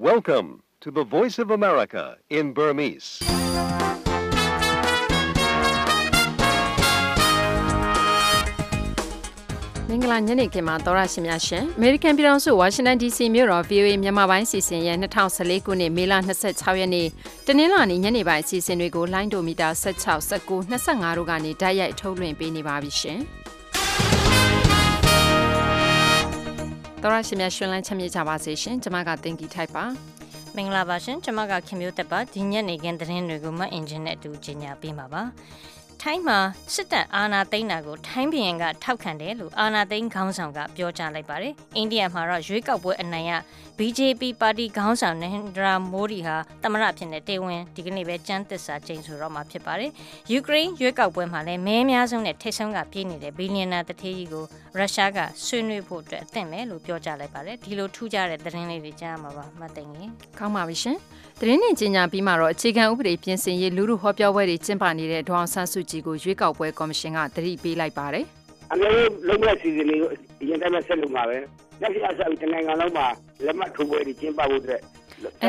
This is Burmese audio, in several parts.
Welcome to the Voice of America in Burmese. ။မင်္ဂလာညနေခင်းမှာသောရရှိများရှင်။ American ပြည်ထောင်စု Washington DC မြို့တော် VOA မြန်မာပိုင်းစီစဉ်ရဲ့2014ခုနှစ်မေလ26ရက်နေ့တနင်္လာနေ့ညနေပိုင်းအစီအစဉ်တွေကိုလိုင်းဒိုမီတာ16 19 25တို့ကနေဓာတ်ရိုက်ထုတ်လွှင့်ပေးနေပါပြီရှင်။ သောရရှိများရှင်လန်းချမ်းမြေ့ကြပါစေရှင်။ကျွန်မကတင်ကြည့်ထိုက်ပါ။မင်္ဂလာပါရှင်ကျွန်မကခင်မျိုးတက်ပါဒီညနေခင်းသတင်းတွေကိုမအင်ဂျင်နဲ့အတူကြီးညာပေးမှာပါထိုင်းမှာစစ်တပ်အာဏာသိမ်းတာကိုထိုင်းပြည်ကထောက်ခံတယ်လို့အာဏာသိမ်းခေါင်းဆောင်ကပြောကြားလိုက်ပါတယ်အိန္ဒိယမှာတော့ရွေးကောက်ပွဲအနိုင်ရ BJP ပါတီခေါင်းဆောင်နဟင်ဒရာမိုဒီဟာသမရဖြစ်နေတေဝင်ဒီကနေ့ပဲကြမ်းသစ္စာကျိန်ဆိုတော့မှာဖြစ်ပါတယ်ယူကရိန်းရွေးကောက်ပွဲမှာလည်းမဲများဆုံးနဲ့ထိတ်ဆုံးကပြေးနေတဲ့ဘီလီယံနာတထေးကြီးကိုရုရှားကဆွေးနွေးဖို့အတွက်အသင့်ပဲလို့ပြောကြားလိုက်ပါတယ်ဒီလိုထူးခြားတဲ့သတင်းလေးတွေကြားမှာပါမသိငင်ကောင်းပါပြီရှင်။သတင်းနဲ့ကြီးညာပြီးမှတော့အခြေခံဥပဒေပြင်ဆင်ရေးလူမှုဟောပြောပွဲတွေကျင်းပနေတဲ့ဒေါအောင်ဆန်းစုကြည်ကိုရွေးကောက်ပွဲကော်မရှင်ကတတိပေးလိုက်ပါတယ်အမျိုးလုံးမဲ့စီစဉ်လေးကိုအရင်တည်းကဆက်လုပ်မှာပဲ လက်ရှိအစားတနိုင်ငံလုံးမှာလက်မှတ်ထိုးပွဲတွေကျင်းပဖို့အတွက်။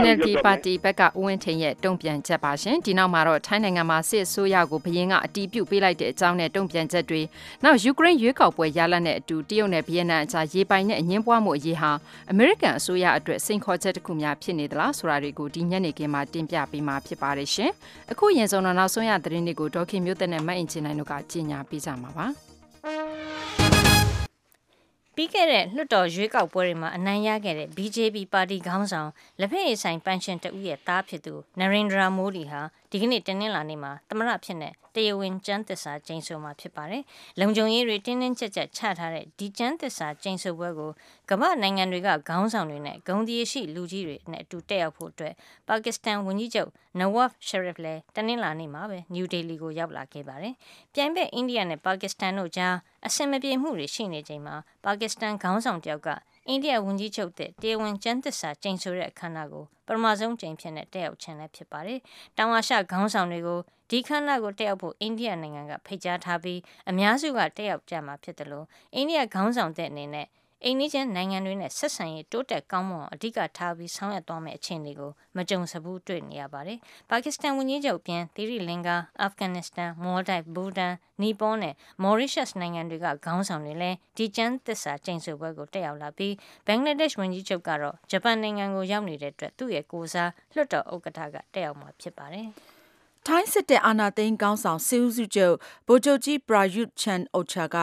NLD ပါတီဘက်ကဦးဝင်းထင်ရဲ့တုံ့ပြန်ချက်ပါရှင်။ဒီနောက်မှာတော့ထိုင်းနိုင်ငံမှာစစ်အစိုးရကိုဘရင်ကအတီးပြုတ်ပေးလိုက်တဲ့အကြောင်းနဲ့တုံ့ပြန်ချက်တွေနောက်ယူကရိန်းရွေးကောက်ပွဲရလဒ်နဲ့အတူတရုတ်နဲ့ဗီယက်နမ်အကြားရေပိုင်နဲ့အငင်းပွားမှုအရေးဟာအမေရိကန်အစိုးရအတွက်စိန်ခေါ်ချက်တစ်ခုများဖြစ်နေသလားဆိုတာတွေကိုဒီညနေခင်းမှာတင်ပြပေးမှာဖြစ်ပါတယ်ရှင်။အခုရင်ဆုံးတော့နောက်ဆုံးရသတင်းတွေကိုဒေါက်ခင်မျိုးသက်နဲ့မအင်ချင်နိုင်တို့ကကြီးညာပေးကြမှာပါ။ ပြီးခဲ့တဲ့လွှတ်တော်ရွေးကောက်ပွဲတွေမှာအနိုင်ရခဲ့တဲ့ BJP ပါတီခေါင်းဆောင်လက်ဖက်ရည်ဆိုင်ပန်ရှင်တဦးရဲ့သားဖြစ်သူနရင်ဒရာမိုဒီဟာဒီကနေ့တင်းနှင်းလာနေ့မှာသမရဖြစ်တဲ့တရားဝင်ကျန်းသစ္စာကျိန်ဆိုမှာဖြစ်ပါတယ်။လုံခြုံရေးတွေတင်းတင်းကြပ်ကြပ်ချထားတဲ့ဒီကျန်းသစ္စာကျိန်ဆိုပွဲကိုကမ္ဘာနိုင်ငံတွေကခေါင်းဆောင်တွေနဲ့ဂုံဒီရရှိလူကြီးတွေနဲ့အတူတက်ရောက်ဖို့အတွက်ပါကစ္စတန်ဝန်ကြီးချုပ်နဝတ်ရှရစ်လည်းတင်းနှင်းလာနေ့မှာပဲနယူးဒေလီကိုရောက်လာခဲ့ပါတယ်။ပြိုင်ဘက်အိန္ဒိယနဲ့ပါကစ္စတန်တို့ကြားအဆင်မပြေမှုတွေရှိနေချိန်မှာပါကစ္စတန်ခေါင်းဆောင်တယောက်က အိန္ဒိယဝန်ကြီးချုပ်တဲ့တရားဝင်ကျန်းသစ္စာကျိန်ဆိုတဲ့အခမ်းအနားကိုပထမဆုံးကျိန်ဖြစ်တဲ့တက်ရောက်ခြင်းလည်းဖြစ်ပါတယ်။တောင်အာရှခေါင်းဆောင်တွေကိုဒီခမ်းနားကိုတက်ရောက်ဖို့အိန္ဒိယနိုင်ငံကဖိတ်ကြားထားပြီးအများစုကတက်ရောက်ကြမှာဖြစ်တယ်လို့အိန္ဒိယခေါင်းဆောင်တဲ့အနေနဲ့ အိန္ဒိချင်းနိုင်ငံတွေနဲ့ဆက်ဆံရေးတိုးတက်ကောင်းမွန်အောင်အဓိကထားပြီးဆောင်ရွက်သွားမယ့်အခြေအနေကိုမကြုံစဘူးတွေ့နေရပါတယ်။ပါကစ္စတန်ဝန်ကြီးချုပ်ပြင်သီရိလင်္ကာ၊အာဖဂန်နစ္စတန်၊မော်လ်ဒိုက်၊ဘူတန်၊နီပေါနဲ့မော်ရီရှပ်နိုင်ငံတွေကခေါင်းဆောင်တွေလည်းဒီကျန်းသစ္စာကျိန်ဆိုပွဲကိုတက်ရောက်လာပြီးဘင်္ဂလားဒေ့ရှ်ဝန်ကြီးချုပ်ကတော့ဂျပန်နိုင်ငံကိုရောက်နေတဲ့အတွက်သူ့ရဲ့ကိုစားလွှတ်တော်ဥက္ကဋ္ဌကတက်ရောက်မှာဖြစ်ပါတယ်။ ထိုင်းစစ်တပ်အာဏာသိမ်းကောင်းဆောင်စစ်ဦးစုချုပ်ဗိုလ်ချုပ်ကြီးပရာယုတ်ချန်အိုချာက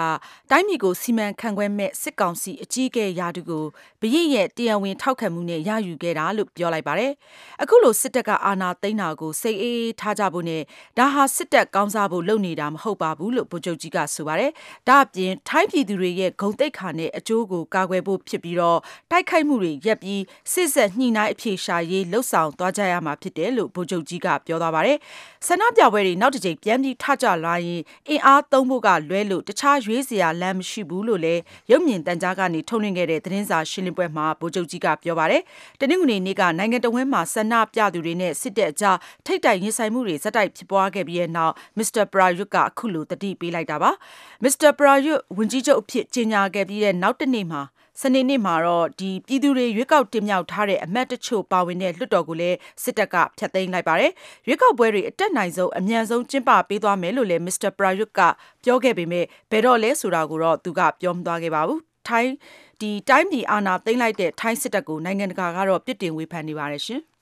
တိုင်းပြည်ကိုစီမံခန့်ခွဲမဲ့စစ်ကောင်စီအကြီးအကဲရာထူးကိုဘရင့်ရဲ့တရားဝင်ထောက်ခံမှုနဲ့ရယူခဲ့တာလို့ပြောလိုက်ပါတယ်။အခုလိုစစ်တပ်ကအာဏာသိမ်းတာကိုစိတ်အေးအေးထားကြဖို့နဲ့ဒါဟာစစ်တပ်ကောင်းစားဖို့လုပ်နေတာမဟုတ်ပါဘူးလို့ဗိုလ်ချုပ်ကြီးကဆိုပါတယ်။ဒါအပြင်ထိုင်းပြည်သူတွေရဲ့ဂုဏ်သိက္ခာနဲ့အကျိုးကိုကာကွယ်ဖို့ဖြစ်ပြီးတော့တိုက်ခိုက်မှုတွေရပ်ပြီးစစ်ဆက်ညှိနှိုင်းအဖြေရှာရေးလှုပ်ဆောင်သွားကြရမှာဖြစ်တယ်လို့ဗိုလ်ချုပ်ကြီးကပြောသွားပါတယ်။ ဆန္ဒပြပွဲတွေနောက်တစ်ကြိမ်ပြန်ပြီးထကြလာရင်အင်အားသုံးဖို့ကလွဲလို့တခြားရွေးစရာလမ်းမရှိဘူးလို့လည်းရုပ်မြင်သံကြားကနေထုတ်လွှင့်ခဲ့တဲ့သတင်းစာရှင်းလင်းပွဲမှာဗိုလ်ချုပ်ကြီးကပြောပါတယ်။တနင်္ဂနွေနေ့ကနိုင်ငံတော်ဝန်မှာဆန္ဒပြသူတွေနဲ့စစ်တပ်အကြားထိတ်တိုက်ရင်ဆိုင်မှုတွေဇက်တိုက်ဖြစ်ပွားခဲ့ပြီးတဲ့နောက်မစ္စတာပရာယွတ်ကအခုလိုတတိပေးလိုက်တာပါ။မစ္စတာပရာယွတ်ဝန်ကြီးချုပ်အဖြစ်ကြေညာခဲ့ပြီးတဲ့နောက်တနေ့မှာ စနေနေ့မှာတော့ဒီပြည်သူတွေရွေးကောက်တင်မြှောက်ထားတဲ့အမတ်တချို့ပါဝင်တဲ့လွှတ်တော်ကိုလည်းစစ်တပ်ကဖျက်သိမ်းလိုက်ပါတယ်။ရွေးကောက်ပွဲတွေအတက်နိုင်ဆုံးအမြန်ဆုံးကျင်းပပေးသွားမယ်လို့လည်းမစ္စတာပရာယွတ်ကပြောခဲ့ပေမဲ့ဘယ်တော့လဲဆိုတာကိုတော့သူကပြောမသွားခဲ့ပါဘူး။ထိုင်းဒီတိုင်းပြည်အာဏာသိမ်းလိုက်တဲ့ထိုင်းစစ်တပ်ကိုနိုင်ငံတကာကတော့ပြစ်တင်ဝေဖန်နေပါတယ်ရှင်။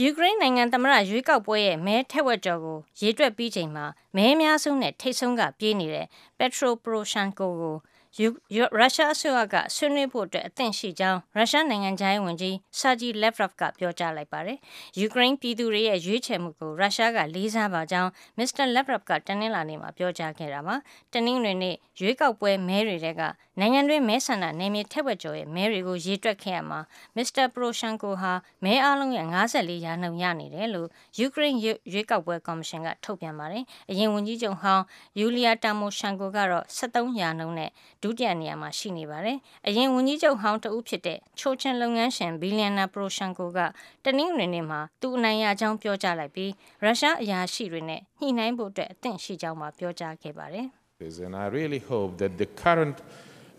ယူကရိန်းနိုင်ငံသမ္မတရွေးကောက်ပွဲရဲ့မဲထက်ဝက်ကျော်ကိုရေတွက်ပြီးချိန်မှာမဲများဆုံးနဲ့ထိတ်ဆုံးကပြေးနေတဲ့ Petro Poroshenko ကို ရုရှားအစိုးရကဆွေးနွေးဖို့အတွက်အသင့်ရှိကြောင်းရုရှားနိုင်ငံခြားရေးဝန်ကြီး Sergei Lavrov ကပြောကြားလိုက်ပါတယ်။ယူကရိန်းပြည်သူတွေရဲ့ရွေးချယ်မှုကိုရုရှားကလေးစားပါကြောင်း Mr. Lavrov ကတနင်္လာနေ့မှာပြောကြားခဲ့တာပါ။တနင်္ဂနွေနေ့ရွေးကောက်ပွဲမဲတွေထဲကနိုင်ငံတွင်းမဲဆန္ဒနယ်မြေထက်ဝက်ကျော်ရဲ့မဲတွေကိုရေတွက်ခဲ့ရမှာ Mr. Poroshenko ဟာမဲအားလုံးရဲ့54ရာနှုန်းရနေတယ်လို့ယူကရိန်းရွေးကောက်ပွဲကော်မရှင်ကထုတ်ပြန်ပါတယ်။အရင်ဝန်ကြီးချုပ်ဟောင်း Yulia Tymoshenko ကတော့73ရာနှုန်းနဲ့ဒုတိယနေရာမှာရှိနေပါတယ်။အရင်ဝန်ကြီးချုပ်ဟောင်းတဦးဖြစ်တဲ့ချိုချင်လုပ်ငန်းရှင်ဘီလီယံနာပရိုရှန်ကိုကတနင်္ဂနွေနေ့မှာသူအနိုင်ရကြောင်းပြောကြားလိုက်ပြီးရုရှားအရာရှိတွေနဲ့ညှိနှိုင်းဖို့အတွက်အသင့်ရှိကြောင်းပြောကြားခဲ့ပါတယ်။ And I really hope that the current,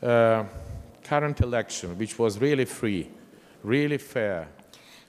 uh, current election, which was really free, really fair.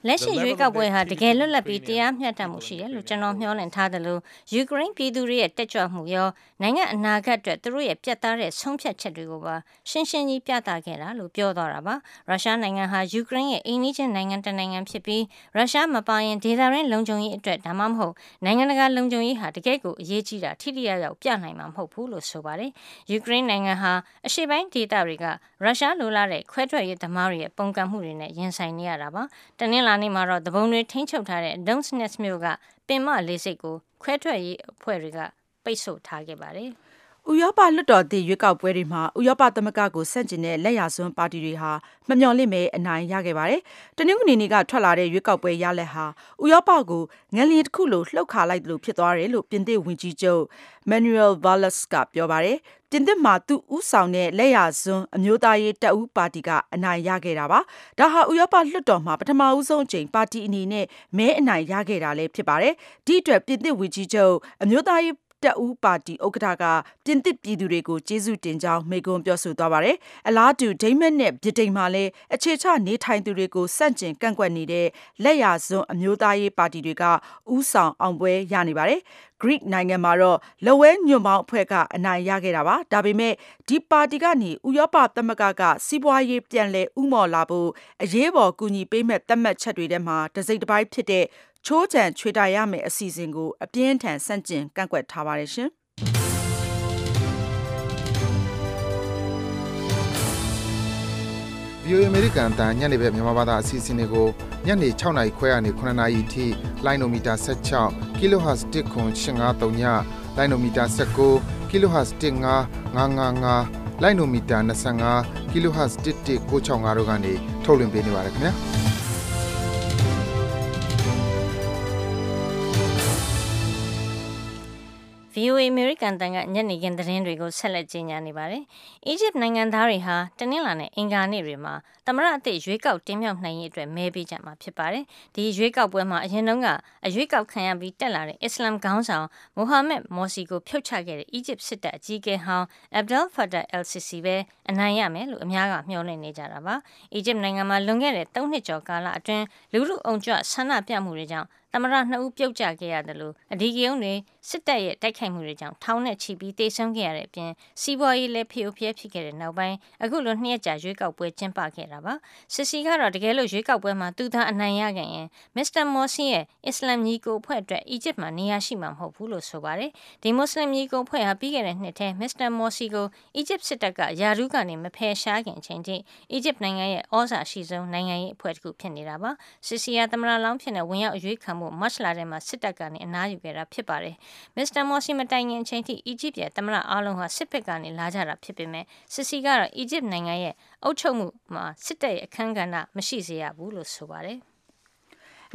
လက်ရှိရွေးကောက်ပွဲဟာတကယ်လွတ်လပ်ပြီးတရားမျှတမှုရှိတယ်လို့ကျွန်တော်မျှော်လင့်ထားတယ်လို့ယူကရိန်းပြည်သူတွေရဲ့တက်ကြွမှုရောနိုင်ငံအနာဂတ်အတွက်သူတို့ရဲ့ပြတ်သားတဲ့ဆုံးဖြတ်ချက်တွေကိုပါရှင်းရှင်းကြီးပြသခဲ့တာလို့ပြောသွားတာပါရုရှားနိုင်ငံဟာယူကရိန်းရဲ့အိမ်နီးချင်းနိုင်ငံတစ်နိုင်ငံဖြစ်ပြီးရုရှားမပါရင်ဒေသရင်းလုံခြုံရေးအတွက်ဒါမှမဟုတ်နိုင်ငံတကာလုံခြုံရေးဟာတကယ့်ကိုအရေးကြီးတာထိထိရောက်ရောက်ပြနိုင်မှာမဟုတ်ဘူးလို့ဆိုပါတယ်ယူကရိန်းနိုင်ငံဟာအရှေ့ပိုင်းဒေသတွေကရုရှားလိုလားတဲ့ခွဲထွက်ရေးသမားတွေရဲ့ပုံကံမှုတွေနဲ့ရင်ဆိုင်နေရတာပါတနင်္လာနေ့မှာတော့တပုံတွေထိန်းချုပ်ထားတဲ့ Donetsk မြို့ကပင်မလေးစိတ်ကိုခွဲထွက်ရေးအဖွဲ့တွေကပိတ်ဆို့ထားခဲ့ပါတယ်။ ဥရောပလွှတ်တော်သစ်ရွေးကောက်ပွဲတွေမှာဥရောပသမဂ္ဂကိုဆန့်ကျင်တဲ့လက်ယာစွန်းပါတီတွေဟာမမျှော်လင့်ပဲအနိုင်ရခဲ့ပါတယ်။တနင်္ဂနွေနေ့ကထွက်လာတဲ့ရွေးကောက်ပွဲရလဒ်ဟာဥရောပကိုငလျင်တစ်ခုလိုလှုပ်ခါလိုက်သလိုဖြစ်သွားတယ်လို့ပြင်သစ်ဝန်ကြီးချုပ် Manuel Valls ကပြောပါတယ်။ပြင်သစ်မှာသူဥဆောင်တဲ့လက်ယာစွန်းအမျိုးသားရေးတပ်ဦးပါတီကအနိုင်ရခဲ့တာပါ။ဒါဟာဥရောပလွှတ်တော်မှာပထမဦးဆုံးအကြိမ်ပါတီအနေနဲ့မဲအနိုင်ရခဲ့တာလည်းဖြစ်ပါတယ်။ဒီအတွက်ပြင်သစ်ဝန်ကြီးချုပ်အမျိုးသားရေး တပ်ဦးပါတီဥက္ကဋ္ဌကပြင်သစ်ပြည်သူတွေကိုကျေးဇူးတင်ကြောင်းမိန့်ခွန်းပြောဆိုသွားပါတယ်။အလားတူဒိန်းမတ်နဲ့ဗြိတိန်မှာလည်းအခြေချနေထိုင်သူတွေကိုစန့်ကျင်ကန့်ကွက်နေတဲ့လက်ယာစွန်းအမျိုးသားရေးပါတီတွေကဥဆောင်အောင်ပွဲရနေပါတယ်။ Greek နိုင်ငံမှာတော့လဝဲညွန့်ပေါင်းအဖွဲ့ကအနိုင်ရခဲ့တာပါ။ဒါပေမဲ့ဒီပါတီကနေဥရောပသမဂ္ဂကစီးပွားရေးပြန်လည်ဥမော်လာဖို့အရေးပေါ်ကူညီပေးမဲ့သတ်မှတ်ချက်တွေထဲမှာတစိမ့်တစ်ပိုင်းဖြစ်တဲ့ ချိုးချံချွေတာရမယ်အစီအစဉ်ကိုအပြင်းထန်ဆန့်ကျင်ကန့်ကွက်ထားပါတယ်ရှင်။ VOA American အတန်ညနေဘက်မြန်မာဘာသာအစီအစဉ်တွေကိုညနေ6နာရီခွဲကနေ9နာရီထိလိုင်းနိုမီတာ16 kHz 1.8539ညလိုင်းနိုမီတာ19 kHz 15555လိုင်းနိုမီတာ25 kHz 11965တို့ကနေထုတ်လွှင့်ပေးနေပါတယ်ခင်ဗျာ။ VOA American တန်ကညနေခင်းသတင်းတွေကိုဆက်လက်ကြီးညာနေပါတယ်။ Egypt နိုင်ငံသားတွေဟာတနင်္လာနဲ့အင်္ဂါနေ့တွေမှာသမရအသစ်ရွေးကောက်တင်မြှောက်နိုင်ရေးအတွက်မဲပေးကြမှာဖြစ်ပါတယ်။ဒီရွေးကောက်ပွဲမှာအရင်တုန်းကအရွေးကောက်ခံရပြီးတက်လာတဲ့အစ္စလမ်ခေါင်းဆောင်မိုဟာမက်မော်စီကိုဖြုတ်ချခဲ့တဲ့ Egypt စစ်တပ်အကြီးအကဲဟောင်း Abdel Fattah el-Sisi ပဲအနိုင်ရမယ်လို့အများကမျှော်လင့်နေကြတာပါ။ Egypt နိုင်ငံမှာလွန်ခဲ့တဲ့၃နှစ်ကျော်ကာလအတွင်းလူလူအုံကြွဆန္ဒပြမှုတွေကြောင့် သမရနှစ်ဦးပြုတ်ကျခဲ့ရတယ်လို့အဒီကယုံတွေစစ်တပ်ရဲ့တိုက်ခိုက်မှုတွေကြောင့်ထောင်နဲ့ချီပြီးတေဆုံးခဲ့ရတဲ့အပြင်စီးပွားရေးလည်းဖျို့ဖျက်ဖြစ်ခဲ့တဲ့နောက်ပိုင်းအခုလိုနှစ်ရက်ကြာရွေးကောက်ပွဲကျင်းပခဲ့တာပါစစ်စီကတော့တကယ်လို့ရွေးကောက်ပွဲမှာသူသာအနိုင်ရခဲ့ရင်မစ္စတာမော်စီရဲ့အစ္စလမ်ညီကိုအဖွဲ့အတွက်အီဂျစ်မှာနေရာရှိမှာမဟုတ်ဘူးလို့ဆိုပါတယ်ဒီမွတ်စလင်ညီကိုအဖွဲ့ဟာပြီးခဲ့တဲ့နှစ်ထဲမစ္စတာမော်စီကိုအီဂျစ်စစ်တပ်ကယာရုကနေမဖယ်ရှားခင်အချိန်ထိအီဂျစ်နိုင်ငံရဲ့ဩဇာရှိဆုံးနိုင်ငံရေးအဖွဲ့တစ်ခုဖြစ်နေတာပါစစ်စီကသမရလောင်းဖြစ်တဲ့ဝင်ရောက်အရွေးခံမှုမတ်လာထဲမှာစစ်တပ်ကနေအနားယူခဲ့တာဖြစ်ပါတယ်မစ္စတာမော်စီမတိုင်ခင်အချိန်ထိအီဂျစ်ရဲ့သမရအားလုံးဟာစစ်ဘက်ကနေလာကြတာဖြစ်ပေမဲ့စစ်စီကတော့အီဂျစ်နိုင်ငံရဲ့အုပ်ချုပ်မှုမှာစစ်တပ်ရဲ့အခမ်းကဏ္ဍမရှိစေရဘူးလို့ဆိုပါတယ်။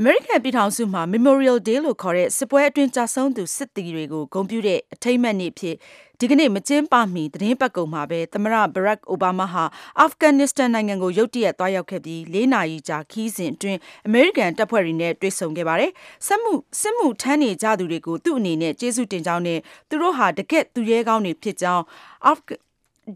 American ပြည်ထောင်စုမှာ Memorial Day လို့ခေါ်တဲ့စစ်ပွဲအတွင်းကြာဆုံးသူစစ်သည်တွေကိုဂုဏ်ပြုတဲ့အထိမ်းအမှတ်နေ့ဖြစ် ဒီကနေ့မကျင်းပမီသတင်းပတ်ကုန်မှာပဲသမရဘရက်အိုဘားမားဟာအာဖဂန်နစ္စတန်နိုင်ငံကိုရုတ်တရက်သွားရောက်ခဲ့ပြီး၄နာရီကြာခီးစဉ်အတွင်းအမေရိကန်တပ်ဖွဲ့တွေနဲ့တွေ့ဆုံခဲ့ပါတယ်။စစ်မှုစစ်မှုထမ်းနေကြသူတွေကိုသူ့အနေနဲ့ကျေးဇူးတင်ကြောင်းနဲ့သူတို့ဟာတကက်သူရဲကောင်းတွေဖြစ်ကြောင်းအာဖ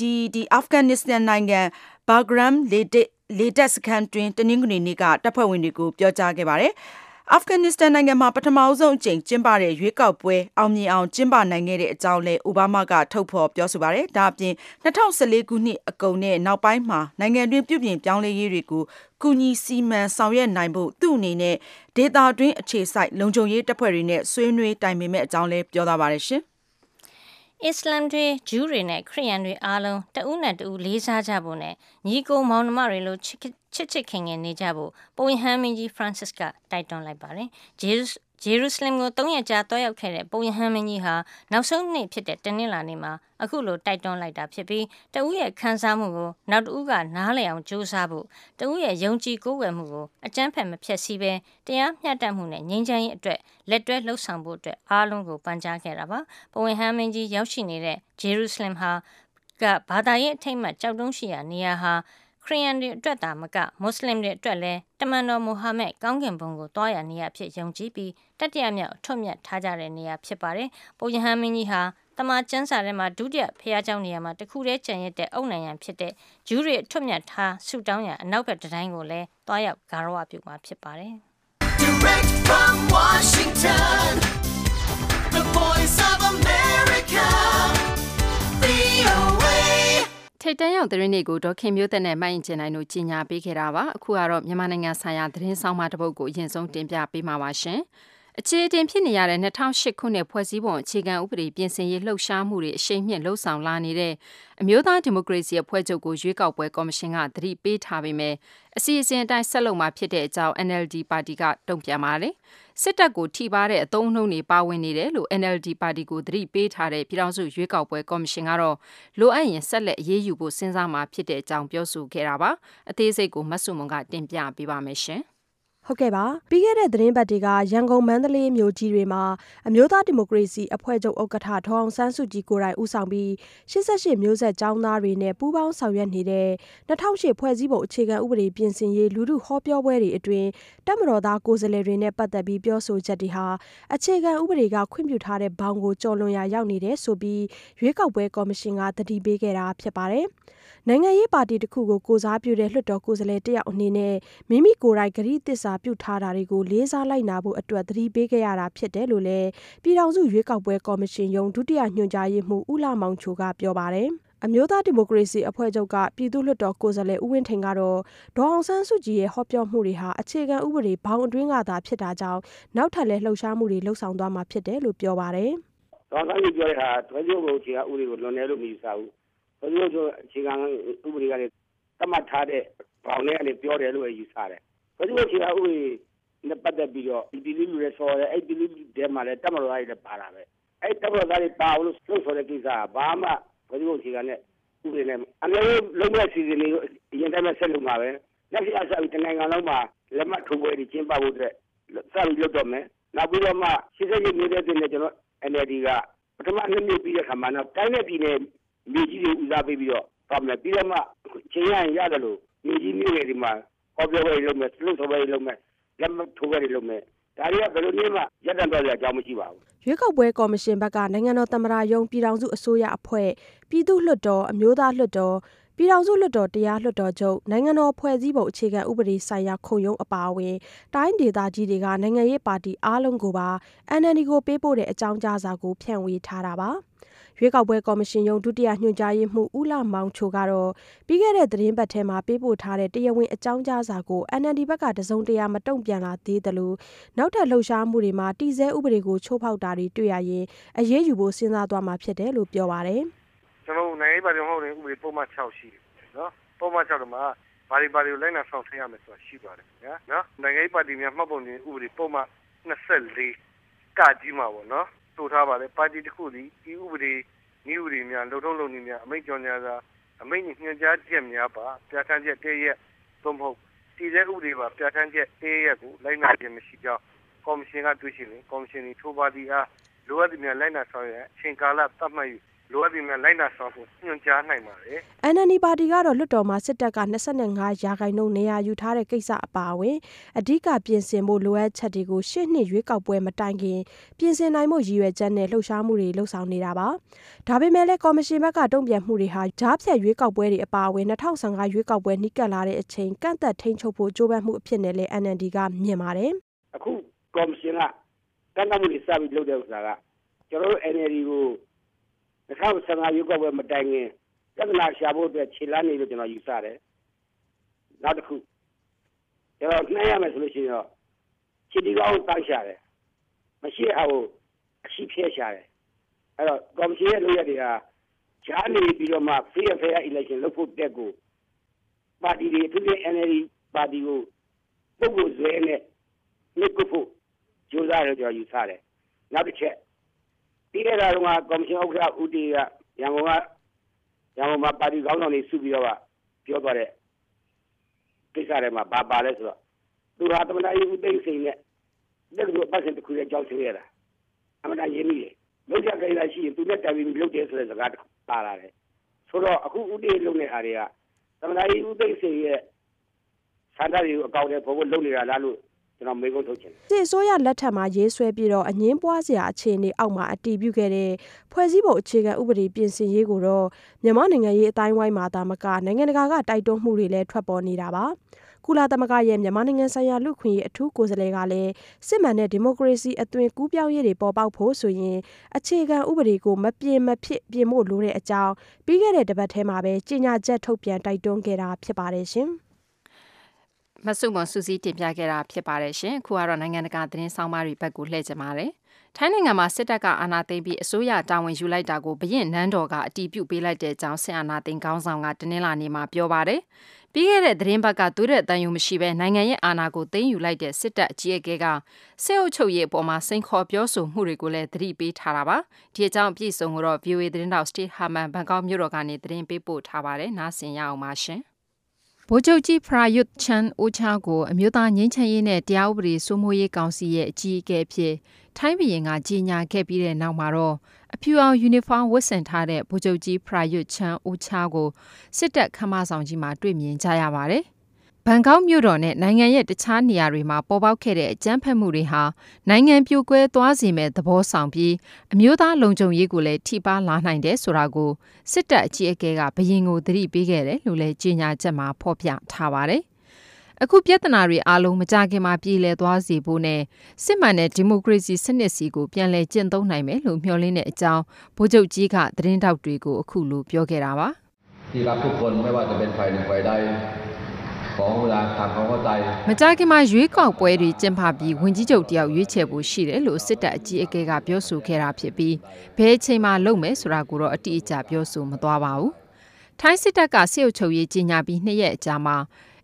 ဒီဒီအာဖဂန်နစ္စတန်နိုင်ငံဘာဂရမ်လေတက်လေတက်စခန်းတွင်တနင်္ဂနွေနေ့ကတပ်ဖွဲ့ဝင်တွေကိုပြောကြားခဲ့ပါတယ်။ အာဖဂန်နစ္စတန်နိုင်ငံမှာပထမအဆုံးအကြိမ်ကျင်းပတဲ့ရွေးကောက်ပွဲအောင်မြင်အောင်ကျင်းပနိုင်ခဲ့တဲ့အကြောင်းလဲအိုဘားမားကထုတ်ဖော်ပြောဆိုပါတယ်။ဒါအပြင်2014ခုနှစ်အကုန်နဲ့နောက်ပိုင်းမှာနိုင်ငံတွင်းပြုပြင်ပြောင်းလဲရေးတွေကိုကူညီစီမံဆောင်ရွက်နိုင်ဖို့သူ့အနေနဲ့ဒေတာတွင်းအခြေစိုက်လုံခြုံရေးတပ်ဖွဲ့တွေနဲ့ဆွေးနွေးတိုင်ပင်မဲ့အကြောင်းလဲပြောသွားပါတယ်ရှင်။ အစ္စလမ်တွေဂျူးတွေနဲ့ခရစ်ယာန်တွေအားလုံးတဦးနဲ့တဦးလေးစားကြဖို့နဲ့ညီကိုမောင်နှမတွေလိုချစ်ချစ်ချစ်ခင်ခင်နေကြဖို့ပုံဟန်မင်းကြီး Francis ကတိုက်တွန်းလိုက်ပါတယ်။ဂျေ ဂျေရုဆလင်ကို၃ရက်ကြာတွားရောက်ခဲ့တဲ့ပုံရဟန်းမင်းကြီးဟာနောက်ဆုံးနေ့ဖြစ်တဲ့တနင်္လာနေ့မှာအခုလိုတိုက်တွန်းလိုက်တာဖြစ်ပြီးတဦးရဲ့ခံစားမှုကိုနောက်တဦးကနားလည်အောင်ကြိုးစားဖို့တဦးရဲ့ယုံကြည်ကိုးကွယ်မှုကိုအကြမ်းဖက်မဖြစ်စီပဲတရားမျှတမှုနဲ့ငြိမ်းချမ်းရေးအတွက်လက်တွဲလှုပ်ဆောင်ဖို့အတွက်အားလုံးကိုပန်ကြားခဲ့တာပါပုံရဟန်းမင်းကြီးရောက်ရှိနေတဲ့ဂျေရုဆလင်ဟာကဘာသာရေးအထိတ်မှကြောက်တုံးရှိရာနေရာဟာခ ရီးယန်တွေအတွက်သာမကမွတ်စလင်တွေအတွက်လည်းတမန်တော်မူဟာမက်ကောင်းကင်ဘုံကိုတွားရနေရဖြစ်ယုံကြည်ပြီးတတိယမြောက်ထွတ်မြတ်ထားကြတဲ့နေရာဖြစ်ပါတယ်။ပုယဟန်မင်းကြီးဟာတ တမန်ကျမ်းစာထဲမှာဒုတိယဖျားเจ้าနေရာမှာတခုတည်းကျန်ရတဲ့အုံနိုင်ရန်ဖြစ်တဲ့ဂျူးတွေအထွတ်မြတ်ထားဆူတောင်းရန်အနောက်ဘက်တိုင်းကိုလည်းတွားရောက်ဂါရဝပြုမှာဖြစ်ပါတယ် Direct from Washington, the voice of America, VOA. ထိတ်တန့်ရောက်သတင်းတွေကိုဒေါခင်မျိုးသက်နဲ့မိုင်းကျင်နိုင်တို့ကြီးညာပေးခဲ့တာပါအခုကတော့မြန်မာနိုင်ငံဆိုင်ရာသတင်းဆောင်မတစ်ပုဒ်ကိုအရင်ဆုံးတင်ပြပေးမှာပါရှင် အခြေအတင်ဖြစ်နေရတဲ့2008ခုနှစ်ဖွဲ့စည်းပုံအခြေခံဥပဒေပြင်ဆင်ရေးလှုပ်ရှားမှုတွေအရှိန်မြင့်လှုပ်ဆောင်လာနေတဲ့အမျိုးသားဒီမိုကရေစီအဖွဲ့ချုပ်ကိုရွေးကောက်ပွဲကော်မရှင်ကသတိပေးထားပေမဲ့အစီအစဉ်အတိုင်းဆက်လုပ်မှာဖြစ်တဲ့အကြောင်း NLD ပါတီကတုံ့ပြန်ပါတယ်စစ်တပ်ကိုထိပါတဲ့အသုံးနှုန်းတွေပါဝင်နေတယ်လို့ NLD ပါတီကိုသတိပေးထားတဲ့ပြည်ထောင်စုရွေးကောက်ပွဲကော်မရှင်ကတော့လိုအပ်ရင်ဆက်လက်အရေးယူဖို့စဉ်းစားမှာဖြစ်တဲ့အကြောင်းပြောဆိုခဲ့တာပါအသေးစိတ်ကိုမဆုမွန်ကတင်ပြပေးပါမယ်ရှင် ဟုတ်ကဲ့ပါပြီးခဲ့တဲ့သတင်းပတ်တွေကရန်ကုန်မန္တလေးမြို့ကြီးတွေမှာအမျိုးသားဒီမိုကရေစီအဖွဲ့ချုပ်ဥက္ကဋ္ဌဒေါအောင်ဆန်းစုကြည်ကိုယ်တိုင်ဦးဆောင်ပြီး88မျိုးဆက်ចောင်းသားတွေနဲ့ပူးပေါင်းဆောင်ရွက်နေတဲ့2008ဖွဲ့စည်းပုံအခြေခံဥပဒေပြင်ဆင်ရေးလူထုဟောပြောပွဲတွေအတွင်းတက်မတော်သားကိုယ်စားလှယ်တွေနဲ့ပတ်သက်ပြီးပြောဆိုချက်တွေဟာအခြေခံဥပဒေကခွင့်ပြုထားတဲ့ဘောင်ကိုကျော်လွန်ရာရောက်နေတယ်ဆိုပြီးရွေးကောက်ပွဲကော်မရှင်ကတတိပေးခဲ့တာဖြစ်ပါတယ် နိုင်ငံရေးပါတီတစ်ခုကိုကိုစားပြုတဲ့လွှတ်တော်ကိုယ်စားလှယ်တယောက်အနေနဲ့မိမိကိုယ်တိုင်ဂရိသစ္စာပြုထားတာတွေကိုလေးစားလိုက်နာဖို့အတွက်သတိပေးခဲ့ရတာဖြစ်တယ်လို့လည်းပြည်ထောင်စုရွေးကောက်ပွဲကော်မရှင်ယုံဒုတိယညွှန်ကြားရေးမှူးဦးလာမောင်ချိုကပြောပါတယ်အမျိုးသားဒီမိုကရေစီအဖွဲ့ချုပ်ကပြည်သူ့လွှတ်တော်ကိုယ်စားလှယ်ဦးဝင်းထိန်ကတော့ဒေါအောင်ဆန်းစုကြည်ရဲ့ဟောပြောမှုတွေဟာအခြေခံဥပဒေဘောင်အတွင်းကသာဖြစ်တာကြောင့်နောက်ထပ်လည်းလှုပ်ရှားမှုတွေလှုပ်ဆောင်သွားမှာဖြစ်တယ်လို့ပြောပါတယ်။တော့တိုင်းပြောတဲ့ဟာတွဲကျိုးကိုအခြေခံဥပဒေကိုလွန်တယ်လို့မယူဆဘူး။ တွဲကျိုးဆိုအခြေခံဥပဒေကလည်းတတ်မှတ်ထားတဲ့ဘောင်ထဲကနေပြောတယ်လို့ယူဆတယ်။တွဲကျိုးအခြေခံဥပဒေနဲ့ပတ်သက်ပြီးတော့ဒီလူလူတွေဆော်တယ်အဲ့ဒီလူတွေမှာလည်းတတ်မတော်သားတွေလည်းပါတာပဲ။အဲ့တတ်မတော်သားတွေပါအောင်လို့လှုပ်ဆော်တဲ့ကိစ္စကဘာမှတွဲကျိုးအခြေခံနဲ့ဥပဒေနဲ့အများကြီးလုံးဝစီစဉ်နေအရင်တည်းကဆက်လုပ်မှာပဲ။လက်ရှိအစားဒီနိုင်ငံလုံးမှာလက်မှတ်ထိုးပွဲတွေကျင်းပဖို့အတွက်စပြီးလုပ်တော့မယ်။နောက်ပြီးတော့မှရှင်းရှင်းလေးနေတဲ့တင်နဲ့ကျွန်တော် NLD ကပထမနှစ်နှစ်ပြီးတဲ့ခါမှာတော့တိုင်းနဲ့ပြည်နယ် မြေကြီးတွေဦးစားပေးပြီးတော့တော့မယ်ပြီးတော့မှချင်းရရင်ရတယ်လို့မြေကြီးမျိုးတွေဒီမှာဟောပြောပွဲလုပ်မယ်သူတို့ဆိုပွဲလုပ်မယ်လက်မထိုးပွဲလုပ်မယ်ဒါတွေကဘယ်လိုနည်းမှရက်တံတော့ရအကြောင်းမရှိပါဘူးရွေးကောက်ပွဲကော်မရှင်ဘက်ကနိုင်ငံတော်သမ္မတရုံးပြည်ထောင်စုအစိုးရအဖွဲ့ပြည်သူ့လွှတ်တော်အမျိုးသားလွှတ်တော်ပြည်ထောင်စုလွှတ်တော်တရားလွှတ်တော်ချုပ်နိုင်ငံတော်ဖွဲ့စည်းပုံအခြေခံဥပဒေဆိုင်ရာခုံရုံးအပါအဝင်တိုင်းဒေသကြီးတွေကနိုင်ငံရေးပါတီအားလုံးကိုပါ NLD ကိုပေးပို့တဲ့အကြောင်းကြားစာကိုဖြန့်ဝေထားတာပါ ရွေးကောက်ပွဲကော်မရှင်ရုံး ဒုတိယညွှန်ကြားရေးမှူး ဦးလမောင်ချိုကတော့ ပြီးခဲ့တဲ့သတင်းပတ်ထဲမှာ ပေးပို့ထားတဲ့ တရားဝင် အကြောင်းကြားစာကို NLD ဘက်က တစုံတရာ မတုံ့ပြန်လာသေးသလို နောက်ထပ် လှုပ်ရှားမှုတွေမှာ တည်ဆဲဥပဒေကို ချိုးဖောက်တာတွေ တွေ့ရရင် အရေးယူဖို့ စဉ်းစားသွားမှာဖြစ်တယ်လို့ ပြောပါတယ် ကျွန်တော်တို့ နိုင်ငံရေးပါတီ မဟုတ်ရင်ဥပဒေပုံမှန်6ရှိတယ်နော်ပုံမှန်6တော့မှာ ဘာတွေ ဘာတွေကို လိုက်နာ ဆောင်ထည့်ရမယ်ဆိုတာ ရှိပါတယ်ခင်ဗျာနော်နိုင်ငံရေးပါတီများ မှတ်ပုံတင်ဥပဒေ ပုံမှန်24ကကြီးမှာပေါ့နော် ဆိုထားပါတယ် ပါတီတစ်ခုဒီဒီဥပဒေဤဥပဒေ များလုံထုံးလုံနည်းများအမိန့်ကြော်ညာစာအမိန့်ညွှန်ကြားချက်များပါပြဋ္ဌာန်းချက်တည့်ရက်သို့မဟုတ်တည်တဲ့ဥပဒေပါပြဋ္ဌာန်းချက်တည့်ရက်ကိုလိုက်နာခြင်းမရှိကြောင်းကော်မရှင်ကတွေ့ရှိရင်ကော်မရှင်ဒီထိုးပါတီအားလိုအပ်သမျှလိုက်နာဆောင်ရွက်အချိန်ကာလသတ်မှတ်၍ လိုအပ်သမျှလိုက်နာဆောင်ဖို့ညွှန်ကြားနိုင်ပါတယ် NLD ပါတီကတော့လွှတ်တော်မှာစစ်တပ်က25ရာခိုင်နှုန်းနေရာယူထားတဲ့ကိစ္စအပါအဝင်အ धिक ပြင်ဆင်ဖို့လိုအပ်ချက်တွေကိုရှေ့နှစ်ရွေးကောက်ပွဲမတိုင်ခင်ပြင်ဆင်နိုင်မှုရည်ရွယ်ချက်နဲ့လှုပ်ရှားမှုတွေလှုပ်ဆောင်နေတာပါ။ဒါပေမဲ့လည်းကော်မရှင်ဘက်ကတုံ့ပြန်မှုတွေဟာဂျားဖြတ်ရွေးကောက်ပွဲတွေအပါအဝင်2015ရွေးကောက်ပွဲနှိကပ်လာတဲ့အချိန်ကန့်သက်ထိန်းချုပ်ဖို့ကြိုးပမ်းမှုအဖြစ်နဲ့လည်း NLD ကမြင်ပါတယ်အခုကော်မရှင်ကတန်းတမှုတွေစပြီးလုပ်တဲ့ဥစ္စာကကျွန်တော်တို့ NLD ကို 2015ရွေးကောက်ပွဲမတိုင်ခင်ပြဿနာရှာဖို့အတွက်ခြေလမ်းနေလို့ကျွန်တော်ယူဆတယ်နောက်တစ်ခုကျွန်တော်နှိုင်းရမယ်ဆိုလို့ရှိရင်တော့ခြေဒီကောင်းကိုတန်းရှာတယ်မရှိတဲ့အောင်အရှိဖြဲရှာတယ်အဲ့တော့ကော်မရှင်ရဲ့လုပ်ရက်တွေကဂျားနေပြီးတော့မှ free and fair election လုပ်ဖို့တက်ကိုပါတီတွေအထူးသဖြင့် NLD ပါတီကိုပုဂ္ဂိုလ်ဇွဲနဲ့နှိပ်ကွပ်ဖို့ကြိုးစားတယ်ကျွန်တော်ယူဆတယ်နောက်တစ်ချက် ပြီးခဲ့တာကကော်မရှင်ဥက္ကဋ္ဌဦးတီကရန်ကုန်ကရန်ကုန်မှာပါတီခေါင်းဆောင်တွေစုပြီးတော့ပြောသွားတဲ့ကိစ္စတွေမှာဘာပါလဲဆိုတော့သူဟာသမဏရေးဦးသိန်းစိန်နဲ့တက်ကူပတ်စင်တစ်ခုရဲ့ကြောက်ချွေးရတာအမှန်တရားရင်းမိတယ်လောက်ကြကြရရှိရင်သူနဲ့တိုင်ပြီးလုပ်တယ်ဆိုတဲ့စကားပါလာတယ်ဆိုတော့အခုဦးတီလုပ်နေတဲ့ဟာတွေကသမဏရေးဦးသိန်းစိန်ရဲ့ဆန္ဒတွေကိုအကောင့်ထဲပေါ်ဖို့လုပ်နေတာလားလို့ ကျွန်တော်မေးခွန်းထုတ်ချင်တယ်စစ်အစိုးရလက်ထက်မှာရေးဆွဲပြီးတော့အငင်းပွားစရာအခြေအနေအောက်မှာအတည်ပြုခဲ့တဲ့ဖွဲ့စည်းပုံအခြေခံဥပဒေပြင်ဆင်ရေးကိုတော့မြန်မာနိုင်ငံရေးအတိုင်းဝိုင်းမှာသာမကနိုင်ငံတကာကတိုက်တွန်းမှုတွေလည်းထွက်ပေါ်နေတာပါကုလသမဂ္ဂရဲ့မြန်မာနိုင်ငံဆိုင်ရာလူ့ခွင့်ရေးအထူးကိုယ်စားလှယ်ကလည်းစစ်မှန်တဲ့ဒီမိုကရေစီအသွင်ကူးပြောင်းရေးတွေပေါ်ပေါက်ဖို့ဆိုရင်အခြေခံဥပဒေကိုမပြင်မဖြစ်ပြင်ဖို့လိုတဲ့အကြောင်းပြီးခဲ့တဲ့တပတ်ထဲမှာပဲကြေညာချက်ထုတ်ပြန်တိုက်တွန်းခဲ့တာဖြစ်ပါတယ်ရှင်။ မဆုမွန်စူးစီးတင်ပြခဲ့တာဖြစ်ပါတယ်ရှင်အခုကတော့နိုင်ငံတကာသတင်းဆောင်မတွေဘက်ကိုလှည့်ကြပါမယ်ထိုင်းနိုင်ငံမှာစစ်တပ်ကအာဏာသိမ်းပြီးအစိုးရတာဝန်ယူလိုက်တာကိုဘရင်နန်းတော်ကအတီးပြုတ်ပေးလိုက်တဲ့အကြောင်းဆင်အာဏာသိမ်းခေါင်းဆောင်ကတနင်္လာနေ့မှာပြောပါတယ်ပြီးခဲ့တဲ့သတင်းပတ်ကသူတဲ့တန်ယူမရှိဘဲနိုင်ငံရဲ့အာဏာကိုသိမ်းယူလိုက်တဲ့စစ်တပ်အကြီးအကဲကစစ်အုပ်ချုပ်ရေးအပေါ်မှာစိန်ခေါ်ပြောဆိုမှုတွေကိုလည်းသတိပေးထားတာပါဒီအကြောင်းအပြည့်စုံကိုတော့ VOA သတင်းတောက် Steve Harman ဘန်ကောက်မြို့တော်ကနေသတင်းပေးပို့ထားပါတယ်နားဆင်ရအောင်ပါရှင် ဗိုလ်ချုပ်ကြီးဖရာယွတ်ချန်အိုချာကိုအမျိုးသားငြိမ်းချမ်းရေးနဲ့တရားဥပဒေစိုးမိုးရေးကောင်စီရဲ့အကြီးအကဲအဖြစ်ထိုင်းပြည်ရင်ကကြီးညာခဲ့ပြီးတဲ့နောက်မှာတော့အဖြူအောင်ယူနီဖောင်းဝတ်ဆင်ထားတဲ့ဗိုလ်ချုပ်ကြီးဖရာယွတ်ချန်အိုချာကိုစစ်တပ်ခမ်းမဆောင်ကြီးမှာတွေ့မြင်ကြရပါတယ်။ ဘန်ကောက်မြို့တော်နဲ့နိုင်ငံရဲ့တခြားနေရာတွေမှာပေါ်ပေါက်ခဲ့တဲ့အကြမ်းဖက်မှုတွေဟာနိုင်ငံပြိုကွဲသွားစေမဲ့သဘောဆောင်ပြီးအမျိုးသားလုံခြုံရေးကိုလည်းထိပါလာနိုင်တယ်ဆိုတာကိုစစ်တပ်အကြီးအကဲကဘရင်ကိုသတိပေးခဲ့တယ်လို့လည်းကြေညာချက်မှာဖော်ပြထားပါတယ်။အခုပြဿနာတွေအလုံးမကြခင်မှာပြည်လည်သွားစေဖို့နဲ့စစ်မှန်တဲ့ဒီမိုကရေစီစနစ်စီကိုပြန်လည်ကျင့်သုံးနိုင်မယ်လို့မျှော်လင့်တဲ့အကြောင်းဗိုလ်ချုပ်ကြီးကသတင်းထောက်တွေကိုအခုလိုပြောခဲ့တာပါ။ဒီကခုခွန်မဲဝါတပင်ဖိုင်ဖိုင်တိုင်း မကြခင်မှာရွေးကောက်ပွဲတွေကျင်းပပြီးဝင်ကြီးချုပ်တယောက်ရွေးချယ်ဖို့ရှိတယ်လို့စစ်တပ်အကြီးအကဲကပြောဆိုခဲ့တာဖြစ်ပြီးဘယ်အချိန်မှလုပ်မယ်ဆိုတာကိုတော့အတိအကျပြောဆိုမသွားပါဘူး။ထိုင်းစစ်တပ်ကစစ်အုပ်ချုပ်ရေးကြီးညာပြီးနှစ်ရက်အကြာမှာ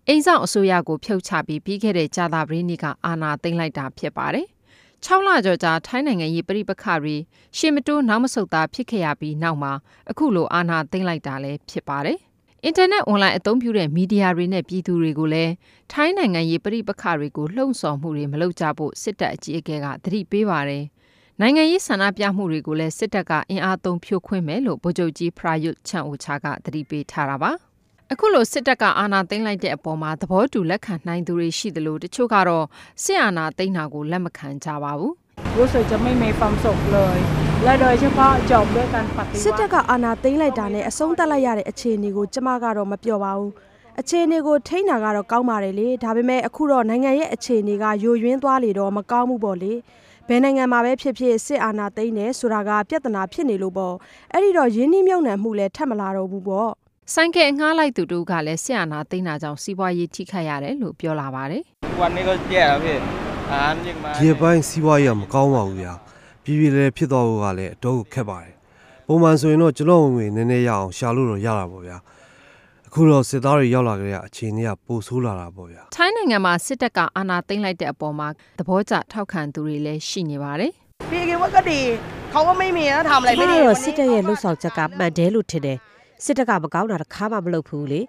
အိမ်ဆောင်အစိုးရကိုဖျောက်ချပြီးပြီးခဲ့တဲ့ကြာသပတေးနေ့ကအာဏာသိမ်းလိုက်တာဖြစ်ပါတယ်။6လကျော်ကြာထိုင်းနိုင်ငံရေးပြိပခါတွေရှေ့မတိုးနောက်မဆုတ်သားဖြစ်ခဲ့ရပြီးနောက်မှာအခုလိုအာဏာသိမ်းလိုက်တာလည်းဖြစ်ပါတယ်။ အင်တာနက်အွန်လိုင်းအသုံးပြုတဲ့မီဒီယာတွေနဲ့ပြည်သူတွေကိုလည်းထိုင်းနိုင်ငံရေးပြိပခါတွေကိုလှုံ့ဆော်မှုတွေမလုပ်ကြဖို့စစ်တပ်အကြီးအကဲကသတိပေးပါတယ်။နိုင်ငံရေးဆန္ဒပြမှုတွေကိုလည်းစစ်တပ်ကအင်အားသုံးဖြိုခွင်းမယ်လို့ဗိုလ်ချုပ်ကြီးဖရာယွတ်ချန်အိုချာကသတိပေးထားတာပါ။အခုလိုစစ်တပ်ကအာဏာသိမ်းလိုက်တဲ့အပေါ်မှာသဘောတူလက်ခံနိုင်သူတွေရှိသလိုတချို့ကတော့စစ်အာဏာသိမ်းတာကိုလက်မခံကြပါဘူး။ รู้สึกจะไม่มีความสุขเลย และโดยเฉพาะจบด้วยการปฏิ စစ် วั တပ် ติ ကအာဏာသိမ်းလိုက်တာနဲ့အဆုံးသတ်လိုက်ရတဲ့အခြေအနေကိုကျမကတော့မပြောပါဘူးအခြေအနေကိုထိန်းတာကတော့ကောင်းပါတယ်လေဒါပေမဲ့အခုတော့နိုင်ငံရဲ့အခြေအနေကယိုယွင်းသွားလေတော့မကောင်းဘူးပေါ့လေဘယ်နိုင်ငံမှာပဲဖြစ်ဖြစ်စစ်အာဏာသိမ်းတယ်ဆိုတာကပြဿနာဖြစ်နေလို့ပေါ့အဲ့ဒီတော့ယင်းနှိမ့်မြုံနှံမှုလည်းထပ်မလာတော့ဘူးပေါ့ ဆိုင်ကယ်ငှားလိုက်သူတို့ကလည်းဆရာနာသိန်းတာကြောင့်စီးပွားရေးထိခိုက်ရတယ်လို့ပြောလာပါတယ် วันนี้ก็แย่แล้วพี่ อาหารยิ่งมา ဒီပိုင်းစီးပွားရေးကမကောင်းပါဘူးဗျာပြည်ပြည်လည်းဖြစ်သွားဖို့ကလည်းအတော့ခက်ပါတယ်ပုံမှန်ဆိုရင်တော့ကျွန်တော်ဝင်ဝင်နည်းနည်းရအောင်ရှာလို့တော့ရတာပေါ့ဗျာအခုတော့စစ်သားတွေရောက်လာကြတဲ့အခြေအနေကပိုဆိုးလာတာပေါ့ဗျာ ။ထိုင်းနိုင်ငံမှာစစ်တပ်ကအာဏာသိမ်းလိုက်တဲ့အပေါ်မှာသဘောကျထောက်ခံသူတွေလည်းရှိနေပါတယ် พี่คิดว่าก็ดีเขาก็ไม่มีนะทำอะไร ကျမ ไม่ดี ကတော့စစ်တပ်ရဲ့လှုပ်ဆောင်ချက်ကမှန်တယ်လို့ထင်တယ်စစ်တပ်ကမကောင်းတာတစ်ခါမှမလုပ်ဘူးလေ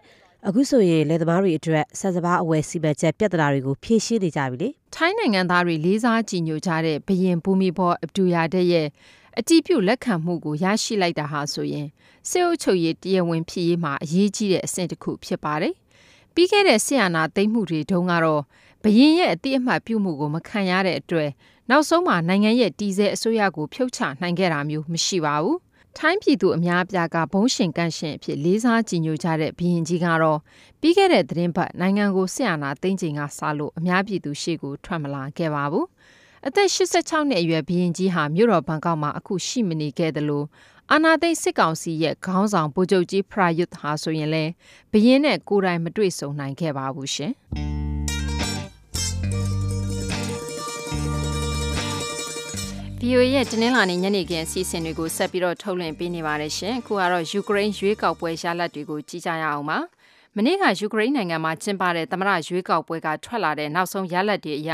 အခုဆိုရင်လက်သမားတွေအတွက်ဆက်စပါးအဝယ်စီမံချက်ပြဿနာတွေကိုဖြေရှင်းနေကြပြီလေ။ထိုင်းနိုင်ငံသားတွေလေးစားကြည်ညိုကြတဲ့ဘရင်ဘူမီဘော်အဗ်ဒူယာဒက်ရဲ့အကြည့်ပြုလက်ခံမှုကိုရရှိလိုက်တာဟာဆိုရင်စစ်အုပ်ချုပ်ရေးတရားဝင်ဖြစ်ရေးမှာအရေးကြီးတဲ့အဆင့်တစ်ခုဖြစ်ပါတယ်။ပြီးခဲ့တဲ့ဆီယနာသိမ်းမှုတွေတုန်းကတော့ဘရင်ရဲ့အတိအမှတ်ပြုမှုကိုမခံရတဲ့အတွက်နောက်ဆုံးမှာနိုင်ငံရဲ့တည်ဆဲအစိုးရကိုဖြုတ်ချနိုင်ခဲ့တာမျိုးမရှိပါဘူး။ ထိုင်းပြည်သူအများအပြားကဘုံရှင်ကန့်ရှင်အဖြစ်လေးစားကြည်ညိုကြတဲ့ဘီရင်ကြီးကတော့ပြီးခဲ့တဲ့သတင်းပတ်နိုင်ငံကိုဆရာနာသိန်းချိန်ကစလို့အများပြည်သူရှေ့ကိုထွက်မလာခဲ့ပါဘူး။အသက်86နှစ်အရွယ်ဘီရင်ကြီးဟာမြို့တော်ဘန်ကောက်မှာအခုရှိမနေခဲ့တယ်လို့အာနာသိန်းစစ်ကောင်စီရဲ့ခေါင်းဆောင်ဗိုလ်ချုပ်ကြီးဖရာယွတ်ဟာဆိုရင်လဲဘရင်နဲ့ကိုယ်တိုင်မတွေ့ဆုံနိုင်ခဲ့ပါဘူးရှင်။ VOA ရဲ့တင်းနှင်းလာနေညနေခင်းအစီအစဉ်တွေကိုဆက်ပြီးတော့ထုတ်လွှင့်ပေးနေပါတယ်ရှင်။အခုကတော့ယူကရိန်းရွေးကောက်ပွဲရလဒ်တွေကိုကြည့်ကြရအောင်ပါ။မနေ့ကယူကရိန်းနိုင်ငံမှာကျင်းပတဲ့သမ္မတရွေးကောက်ပွဲကထွက်လာတဲ့နောက်ဆုံးရလဒ်တွေအရ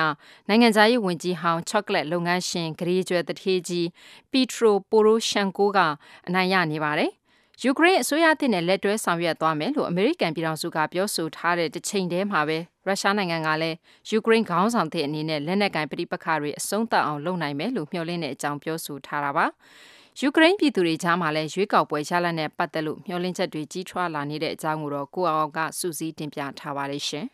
နိုင်ငံသားရေးဝန်ကြီးဟောင်းချော့ကလက်လုပ်ငန်းရှင်ဂရေကျွဲတထေးကြီးပီထရိုပိုရိုရှန်ကိုကအနိုင်ရနေပါတယ်။ ယူကရိန်းအစိုးရအသစ်နဲ့လက်တွဲဆောင်ရွက်သွားမယ်လို့အမေရိကန်ပြည်ထောင်စုကပြောဆိုထားတဲ့တစ်ချိန်တည်းမှာပဲရုရှားနိုင်ငံကလည်းယူကရိန်းခေါင်းဆောင်တဲ့အနေနဲ့လက်နက်ကိုင်ပဋိပက္ခတွေအဆုံးသတ်အောင်လုပ်နိုင်မယ်လို့မျှော်လင့်တဲ့အကြောင်းပြောဆိုထားတာပါ။ယူကရိန်းပြည်သူတွေကြားမှာလည်းရွေးကောက်ပွဲရလဒ်နဲ့ပတ်သက်လို့မျှော်လင့်ချက်တွေကြီးထွားလာနေတဲ့အကြောင်းကိုတော့ကိုအောင်ကစူးစီးတင်ပြထားပါတယ်ရှင်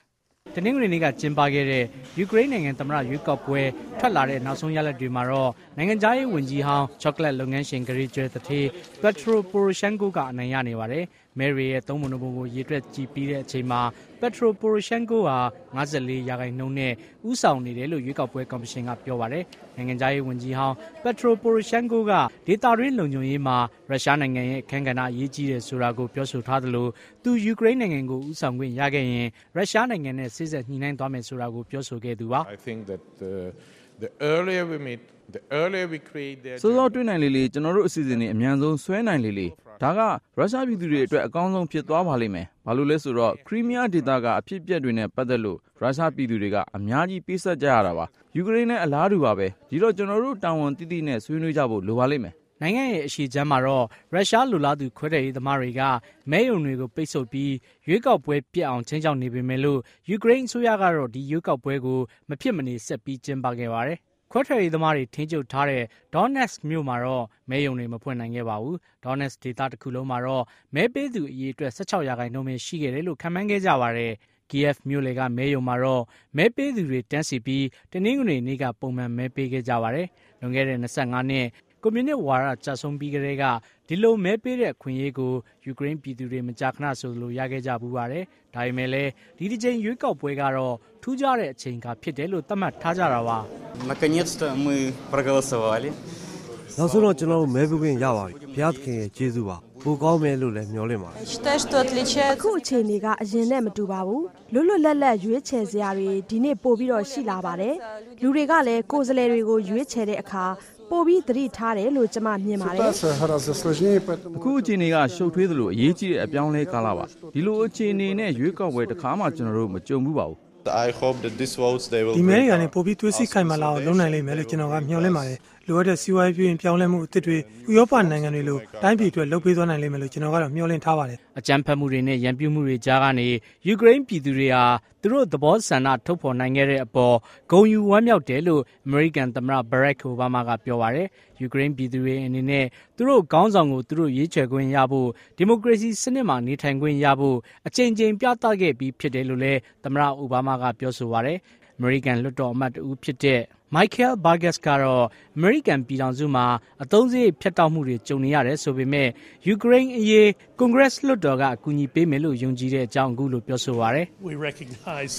တနင်္ဂနွေနေ့ကကျင်းပခဲ့တဲ့ ယူကရိန်းနိုင်ငံသမ္မတရွေးကောက်ပွဲ ထွက်လာတဲ့နောက်ဆုံးရလဒ်တွေမှာတော့ နိုင်ငံသားရေးဝန်ကြီးဟောင်း ချောကလက်လုပ်ငန်းရှင် ဂရီကျွဲတထေးပက်ထရိုပိုရိုရှန်ကိုကအနိုင်ရနေပါတယ်။ မယ်ရီရဲ့သုံးပုံပုံကိုရေတွက်ကြည့်ပြီးတဲ့အချိန်မှာပက်ထရိုပိုရိုရှန်ကိုဟာ54ရာခိုင်နှုန်းနဲ့ဥဆောင်နေတယ်လို့ရွေးကောက်ပွဲကော်မရှင်ကပြောပါတယ်။နိုင်ငံသားရေးဝန်ကြီးဟောင်းပက်ထရိုပိုရိုရှန်ကိုကဒေတာရင်းလုံခြုံရေးမှာရုရှားနိုင်ငံရဲ့အခမ်းကဏ္ဍအရေးကြီးတယ်ဆိုတာကိုပြောဆိုထားသလိုသူယူကရိန်းနိုင်ငံကိုဥဆောင်ခွင့်ရခဲ့ရင်ရုရှားနိုင်ငံနဲ့စိစက်ညှိနှိုင်းသွားမယ်ဆိုတာကိုပြောဆိုခဲ့သူပါ I think that the, the earlier we meet, the earlier we create the စိုးစောတွေ့နိုင်လေလေကျွန်တော်တို့အစီအစဉ်တွေအမြန်ဆုံးဆွဲနိုင်လေလေဒါကရုရှားပြည်သူတွေအတွက်အကောင်းဆုံးဖြစ်သွားပါလိမ့်မယ်ဘာလို့လဲဆိုတော့ခရီးမီးယားဒေသကအဖြစ်အပျက်တွေနဲ့ပတ်သက်လို့ရုရှားပြည်သူတွေကအများကြီးပေးဆက်ကြရတာပါယူကရိန်းနဲ့အလားတူပါပဲဒီတော့ကျွန်တော်တို့တာဝန်တိတိနဲ့ဆွေးနွေးကြဖို့လိုပါလိမ့်မယ်နိုင်ငံရဲ့အရှိချမ်းမှာတော့ရုရှားလူလားသူခွဲတဲ့ရေးသမားတွေကမဲယုံတွေကိုပိတ်ဆို့ပြီးရွေးကောက်ပွဲပြက်အောင်ချင်းချောက်နေပေမဲ့လို့ယူကရိန်းအစိုးရကတော့ဒီရွေးကောက်ပွဲကိုမဖြစ်မနေဆက်ပြီးကျင်းပခဲ့ပါတယ် ခွဲထွက်ရေးသမားတွေထင်းကျုပ်ထားတဲ့ Donetsk မြို့မှာတော့မဲယုံတွေမဖွင့်နိုင်ခဲ့ပါဘူး။ Donetsk ဒေသတစ်ခုလုံးမှာတော့မဲပေးသူအရေအတွက်16ရာခိုင်နှုန်းပဲရှိခဲ့တယ်လို့ခန့်မှန်းခဲ့ကြပါတယ်။ Kiev မြို့လေကမဲယုံမှာတော့မဲပေးသူတွေတန်းစီပြီး တနင်္ဂနွေနေ့က ပုံမှန်မဲပေးခဲ့ကြပါတယ်။လွန်ခဲ့တဲ့ 25 နှစ် ကွန်မြူနစ်ဝါဒကျဆုံးပြီးကတည်းက ဒီလိုမဲပေးတဲ့အခွင့်အရေးကို ယူကရိန်းပြည်သူတွေ မကြာခဏဆိုသလို ရခဲ့ကြဖူးပါတယ်။ဒါပေမဲ့လည်း ဒီတကြိမ်ရွေးကောက်ပွဲကတော့ ထူးခြားတဲ့အချိန်အခါဖြစ်တယ်လို့ သတ်မှတ်ထားကြတာပါ။“နောက်ဆုံးတော့ ကျနော်တို့ မဲပေးခွင့်ရပါပြီ။ဘုရားသခင်ရဲ့ ကျေးဇူးပါ ပိုကောင်းမယ်လို့လည်းမျှော်လင့်ပါတယ်အခုအခြေအနေကအရင်နဲ့မတူပါဘူးလွတ်လွတ်လပ်လပ်ရွေးချယ်စရာတွေဒီနေ့ပို့ပြီးတော့ရှိလာပါတယ်လူတွေကလည်းကိုယ်စားလှယ်တွေကိုရွေးချယ်တဲ့အခါပို့ပြီးသတိထားတယ်လို့ကျွန်မမြင်ပါတယ်အခုအခြေအနေကရှုပ်ထွေးသလိုအရေးကြီးတဲ့အပြောင်းလဲကာလပါဒီလိုအခြေအနေနဲ့ရွေးကောက်ပွဲတစ်ခါမှကျွန်တော်တို့မကြုံဘူးပါဘူး I hope that this votes they will ဒီမဲတွေကနေပို့ပြီးသွေးစစ်ခိုင်မာလာအောင်လုပ်နိုင်လိမ့်မယ်လို့ကျွန်တော်ကမျှော်လင့်ပါတယ် လိုအပ်တဲ့စီးပွားရေးပြုရင်ပြောင်းလဲမှုအသစ်တွေဥရောပနိုင်ငံတွေလိုတိုင်းပြည်အတွက်လုပ်ပေးသွားနိုင်လိမ့်မယ်လို့ကျွန်တော်ကတော့မျှော်လင့်ထားပါတယ်အကြမ်းဖက်မှုတွေနဲ့ရန်ပြုမှုတွေကြားကနေယူကရိန်းပြည်သူတွေဟာသူတို့သဘောဆန္ဒထုတ်ဖော်နိုင်ခဲ့တဲ့အပေါ်ဂုဏ်ယူဝမ်းမြောက်တယ်လို့အမေရိကန်သမ္မတဘရက်အိုဘားမားကပြောပါတယ်။ယူကရိန်းပြည်သူတွေအနေနဲ့သူတို့ခေါင်းဆောင်ကိုသူတို့ရွေးချယ်ခွင့်ရဖို့ဒီမိုကရေစီစနစ်မှာနေထိုင်ခွင့်ရဖို့အကြိမ်ကြိမ်ပြသခဲ့ပြီးဖြစ်တယ်လို့လည်းသမ္မတအိုဘားမားကပြောဆိုပါတယ်။ အမေရိကန်လွှတ်တော်အမတ်တူဖြစ်တဲ့ Michael Burgess ကတော့ အမေရိကန်ပြည်ထောင်စုမှာ အသုံးစရိတ်ဖြတ်တောက်မှုတွေ ကြုံနေရတယ်ဆိုပေမဲ့ ယူကရိန်းအရေး ကွန်ဂရက်လွှတ်တော်က အကူအညီပေးမယ်လို့ ယုံကြည်တဲ့အကြောင်း အခုလို ပြောဆိုပါရယ် We recognize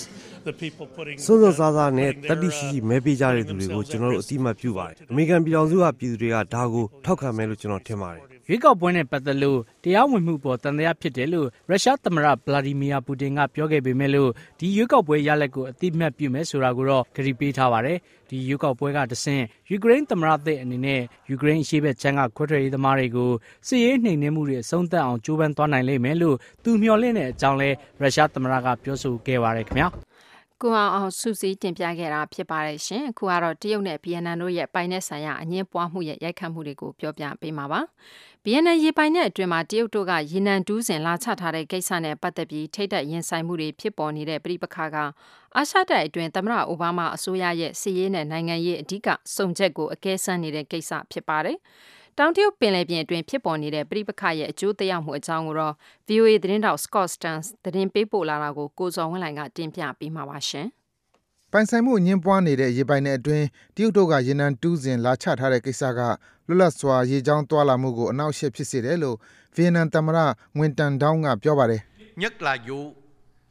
the people putting စွန်းစွန်းစားစားနဲ့တတိရှိရှိ မဲပေးကြတဲ့သူတွေကို ကျွန်တော်တို့အတိအမှတ်ပြုပါတယ် အမေရိကန်ပြည်ထောင်စုက ပြည်သူတွေက ဒါကို ထောက်ခံမယ်လို့ ကျွန်တော်ထင်ပါတယ် ရွေးကောက်ပွဲနဲ့ ပတ်သက်လို့ တရားဝင်မှုပေါ်တန်တရားဖြစ်တယ်လို့ ရုရှားသမ္မတဗလာဒီမီယာပူတင်ကပြောခဲ့ပေမဲ့လို့ ဒီရွေးကောက်ပွဲရလဒ်ကိုအတိအမှတ်ပြုမယ်ဆိုတာကိုတော့ကြေပေးထားပါတယ် ဒီရွေးကောက်ပွဲကတဆင့် ယူကရိန်းသမ္မတသစ်အနေနဲ့ ယူကရိန်းအရှေ့ဘက်ခြမ်းက ခွဲထွက်ရေးသမားတွေကို စစ်ရေးနှိမ်နင်းမှုတွေ အဆုံးသတ်အောင် ကြိုးပမ်းသွားနိုင်လိမ့်မယ်လို့ သူမျှော်လင့်တဲ့အကြောင်းလဲရုရှားသမ္မတက ပြောဆိုခဲ့ပါတယ်ခင်ဗျာ ကိုအောင်အောင်စူးစီးတင်ပြခဲ့တာဖြစ်ပါတယ်ရှင်အခုကတော့တရုတ်နဲ့ဗီယက်နမ်တို့ရဲ့ပိုင်နဲ့ဆိုင်ရာအငင်းပွားမှုရဲ့ရိုက်ခတ်မှုတွေကိုပြောပြပေးမှာပါဗီယက်နမ်ရေပိုင်နဲ့အတွင်းမှာတရုတ်တို့ကရေနံတူးစင်လာချထားတဲ့ကိစ္စနဲ့ပတ်သက်ပြီးထိတ်သက်ရင်ဆိုင်မှုတွေဖြစ်ပေါ်နေတဲ့ပြိပခါကအာရှတိုက်အတွင်းသမ္မတအိုဘားမားအစိုးရရဲ့စီးရေးနဲ့နိုင်ငံရေးအဓိကစုံချက်ကိုအကဲဆန်းနေတဲ့ကိစ္စဖြစ်ပါတယ် တောင်တရုတ်ပင်လယ်ပြင်အတွင်းဖြစ်ပေါ်နေတဲ့ပြိပခရဲ့အကျိုးသက်ရောက်မှုအကြောင်းကိုတော့ VOA သတင်းတောက် Scott Stearns သတင်းပေးပို့လာတာကိုကိုဇော်ဝင်းလိုင်ကတင်ပြပေးမှာပါရှင်။ပိုင်ဆိုင်မှုအငင်းပွားနေတဲ့ရေပိုင်နယ်အတွင်းတရုတ်တို့ကရေနံတူးစင်လာချထားတဲ့ကိစ္စကလွတ်လပ်စွာရေကြောင်းသွားလာမှုကိုအနှောက်အယှက်ဖြစ်စေတယ်လို့ဗီယက်နမ်သမ္မတငွင်တန်ဒေါင်းကပြောပါတယ် nhất là vụ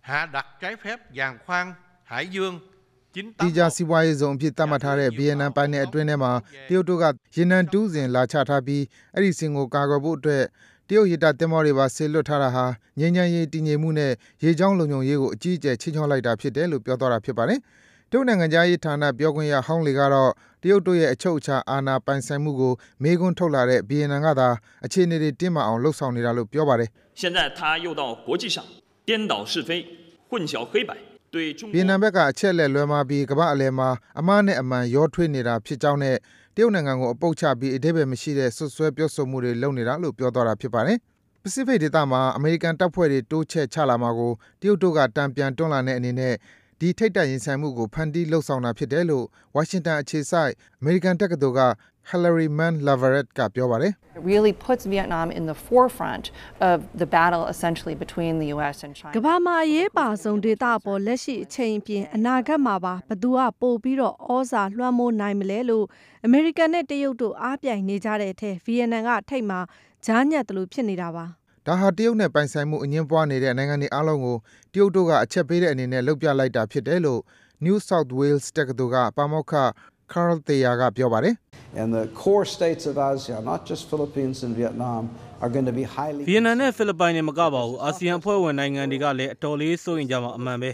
hạ đặt trái phép giàn khoan Hải Dương သီးခြားစီးပွားရေးဇုန်အဖြစ်သတ်မှတ်ထားတဲ့ ဗီယက်နမ်ပိုင်နက်အတွင်းထဲမှာ တရုတ်တို့က ရေနံတူးစင် လာချထားပြီး အဲဒီစင်ကို ကာကွယ်ဖို့အတွက် တရုတ်ရေတပ်သင်္ဘောတွေပါ စေလွှတ်ထားတာဟာ ငြိမ်းချမ်းရေး၊တည်ငြိမ်မှုနဲ့ ရေကြောင်းလုံခြုံရေးကို အကြီးအကျယ် ခြိမ်းခြောက်လိုက်တာဖြစ်တယ်လို့ ပြောသွားတာ ဖြစ်ပါတယ်။တရုတ်နိုင်ငံခြားရေးဌာန ပြောခွင့်ရဟောင်းလေကတော့ တရုတ်တို့ရဲ့ အချုပ်အခြာအာဏာပိုင်ဆိုင်မှုကို မေးခွန်းထုတ်လာတဲ့ ဗီယက်နမ်ကသာ အခြေအနေတွေ တင်းမာအောင် လုပ်ဆောင်နေတာလို့ ပြောပါတယ်။“အခု တရုတ်က ဗီယက်နမ်ဘက်က အချက်အလက်လွဲမှားပြီး ကမ္ဘာ့အလယ်မှာ အမှားနဲ့အမှန် ရောထွေးနေတာဖြစ်ကြောင်းနဲ့ တရုတ်နိုင်ငံကို အပုပ်ချပြီး အဓိပ္ပါယ်မရှိတဲ့ စွပ်စွဲ ပြောဆိုမှုတွေ လုပ်နေတာလို့ ပြောသွားတာ ဖြစ်ပါတယ်။ပစိဖိတ်ဒေသမှာ အမေရိကန်တပ်ဖွဲ့တွေ တိုးချဲ့ချလာမှာကို တရုတ်တို့က တန်ပြန်တွန်းလှန်တဲ့အနေနဲ့ ဒီ ထိပ်တိုက် ရင်ဆိုင်မှုကို ဖန်တီး လုပ်ဆောင်တာဖြစ်တယ်လို့ ဝါရှင်တန်အခြေစိုက် အမေရိကန်တက္ကသိုလ်က Hilary Mann Lavaret ကပြောပါတယ်။ It really puts Vietnam in the forefront of the battle essentially between the US and China. ကမ္ဘာမှာအရေးပါဆုံးဒေသအပေါ်လက်ရှိအချိန်အပြင်အနာဂတ်မှာပါဘသူကပို့ပြီးတော့ဩဇာလွှမ်းမိုးနိုင်မလဲလို့အမေရိကန်နဲ့တရုတ်တို့အားပြိုင်နေကြတဲ့အထက်ဗီယက်နမ်ကထိတ်မှာဂျားညက်တယ်လို့ဖြစ်နေတာပါဒါဟာတရုတ်နဲ့ပိုင်ဆိုင်မှုအငင်းပွားနေတဲ့နိုင်ငံတွေအားလုံးကိုတရုတ်တို့ကအချက်ပေးတဲ့အနေနဲ့လုပ်ပြလိုက်တာဖြစ်တယ်လို့ New South Wales တက္ကသိုလ်ကပါမောက္ခ Carl Thayer ကပြောပါတယ်။ And the core states of ASEAN, not just Philippines and Vietnam, are going to be highly ဗီယက်နမ်နဲ့ဖိလစ်ပိုင်နဲ့မကပါဘူးအာဆီယံအဖွဲ့ဝင်နိုင်ငံတွေကလည်းအတော်လေးစိုးရင်ကြမှာအမှန်ပဲ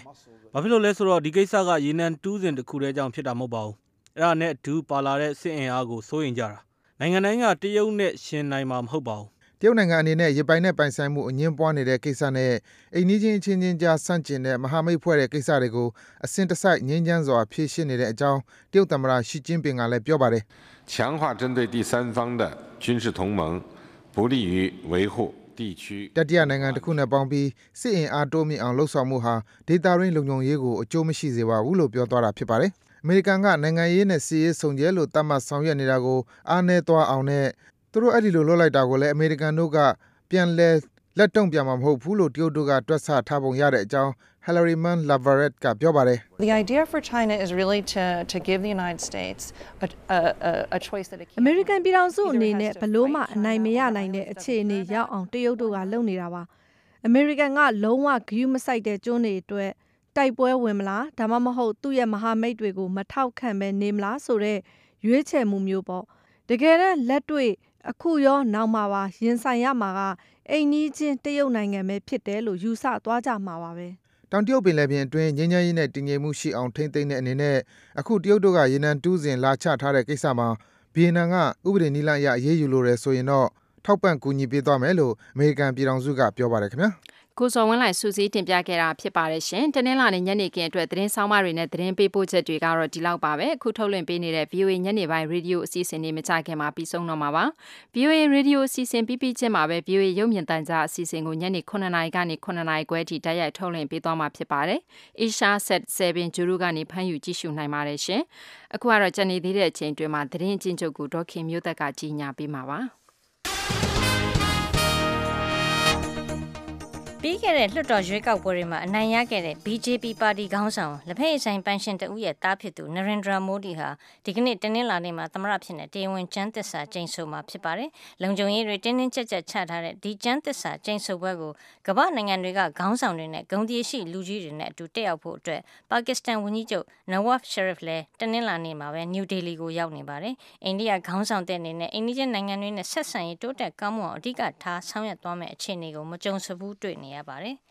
ဘာဖြစ်လို့လဲဆိုတော့ဒီကိစ္စကရေနံတူးစင်တစ်ခုတည်းကြောင့်ဖြစ်တာမဟုတ်ပါဘူးအဲ့ဒါနဲ့အတူပါလာတဲ့စစ်အင်အားကိုစိုးရင်ကြတာနိုင်ငံတိုင်းကတရုတ်နဲ့ရှင်နိုင်မှာမဟုတ်ပါဘူး တရုတ်နိုင်ငံအနေနဲ့ ရေပိုင်နက်ပိုင်ဆိုင်မှု အငြင်းပွားနေတဲ့ကိစ္စနဲ့ အိမ်နီးချင်းအချင်းချင်းကြား ဆန့်ကျင်တဲ့ မဟာမိတ်ဖွဲ့တဲ့ကိစ္စတွေကို အစဉ်တစိုက် ငြိမ်းချမ်းစွာ ဖြေရှင်းနေတဲ့အကြောင်း တရုတ်သမ္မတ Xi Jinping ကလည်း ပြောပါတယ်။တတိယနိုင်ငံတခုနဲ့ပေါင်းပြီး စစ်အင်အားတိုးမြှင့်အောင် လုပ်ဆောင်မှုဟာ ဒေသတွင်း လုံခြုံရေးကို အကျိုးမရှိစေပါဘူးလို့ ပြောသွားတာ ဖြစ်ပါတယ်။အမေရိကန်က နိုင်ငံရေးနဲ့ စစ်ရေး ဆုံချက်လို့ သတ်မှတ် ဆောင်ရွက်နေတာကို အားနည်းသွားအောင်နဲ့ သူတို့ အဲ့ဒီလို လုပ်လိုက်တာကိုလည်း အမေရိကန်တို့က ပြန်လဲလက်တုံ့ပြန်မှာ မဟုတ်ဘူးလို့ တရုတ်တို့က တွက်ဆထားပုံရတဲ့အကြောင်း Hilary Mann Lavaret က ပြောပါတယ် The idea for China is really to, to give the United States a, a, a, a choice that it အမေရိကန်ပြည်ထောင်စုအနေနဲ့ဘလို့မှ အနိုင်မရနိုင်တဲ့ အခြေအနေရောက်အောင် တရုတ်တို့က လုပ်နေတာပါ အမေရိကန်က လုံးဝ ဂရုမစိုက်တဲ့ ကျွန်းတွေအတွက် တိုက်ပွဲဝင်မလား ဒါမှမဟုတ် သူ့ရဲ့ မဟာမိတ်တွေကို မထောက်ခံပဲနေမလားဆိုတော့ရွေးချယ်မှုမျိုးပေါ့ တကယ်တော့လက်တွေ့ အခုရောနောက်မှာပါရင်ဆိုင်ရမှာကအိမ်နီးချင်းတရုတ်နိုင်ငံပဲဖြစ်တယ်လို့ယူဆသွားကြမှာပါပဲတောင်တရုတ်ပင်လယ်ပြင်အတွင်းငြိမ်းချမ်းရေးနဲ့တည်ငြိမ်မှုရှိအောင်ထိန်းသိမ်းတဲ့အနေနဲ့အခုတရုတ်တို့ကရေနံတူးစင်လာချထားတဲ့ကိစ္စမှာဗီယက်နမ်ကဥပဒေနည်းလမ်းအရအရေးယူလိုတယ်ဆိုရင်တော့ထောက်ပံ့ကူညီပေးသွားမယ်လို့အမေရိကန်ပြည်ထောင်စုကပြောပါတယ်ခင်ဗျာ ကိုစော်ဝင်းလိုက်စူးစီးတင်ပြခဲ့တာဖြစ်ပါတယ်ရှင်။တနင်္လာနေ့ညနေခင်းအတွက်သတင်းဆောင်မတွေနဲ့သတင်းပေးပို့ချက်တွေကတော့ဒီလောက်ပါပဲ။အခုထုတ်လွှင့်ပေးနေတဲ့ VOA ညနေပိုင်းရေဒီယိုအစီအစဉ်တွေမကြခင်မှာပြီးဆုံးတော့မှာပါ။ VOA ရေဒီယိုအစီအစဉ်ပြီးပြီးချင်းမှာပဲ VOA ရုပ်မြင်သံကြားအစီအစဉ်ကိုညနေ9:00နာရီကနေ9:00နာရီခွဲထိတိုက်ရိုက်ထုတ်လွှင့်ပေးသွားမှာဖြစ်ပါတယ်။ Asia Set 7ဂျူရူကနေဖမ်းယူကြည့်ရှုနိုင်ပါတယ်ရှင်။အခုကတော့ကြံနေသေးတဲ့အချိန်တွင်မှာသတင်းအချင်းချုပ်ကိုဒေါခင်မျိုးသက်ကကြီးညာပေးမှာပါ။ ပြီးခဲ့တဲ့လွှတ်တော်ရွေးကောက်ပွဲတွေမှာအနိုင်ရခဲ့တဲ့ BJP ပါတီခေါင်းဆောင်လက်ဖက်ရည်ဆိုင်ပန်းရှင်တဦးရဲ့တားဖြစ်သူနရင်ဒရာမိုဒီဟာဒီကနေ့တနင်္လာနေ့မှာသမရဖြစ်တဲ့တရားဝင်ကျမ်းသစ္စာကျိန်ဆိုမှာဖြစ်ပါတယ်။လုံခြုံရေးတွေတင်းတင်းကြပ်ကြပ်ချထားတဲ့ဒီကျမ်းသစ္စာကျိန်ဆိုပွဲကိုကမ္ဘာနိုင်ငံတွေကခေါင်းဆောင်တွေနဲ့ဂုံတီရှိလူကြီးတွေနဲ့အတူတက်ရောက်ဖို့အတွက်ပါကစ္စတန်ဝန်ကြီးချုပ်နဝတ်ရှရစ်လည်းတနင်္လာနေ့မှာပဲနယူးဒေလီကိုရောက်နေပါတယ်။အိန္ဒိယခေါင်းဆောင်တဲ့အနေနဲ့အိန္ဒိယနိုင်ငံတွေနဲ့ဆက်ဆံရေးတိုးတက်ကောင်းမွန်အောင်အဓိကထားဆောင်ရွက်သွားမယ့်အခြေအနေကိုမကြုံစဘူးတွေ့နေရပါတယ်။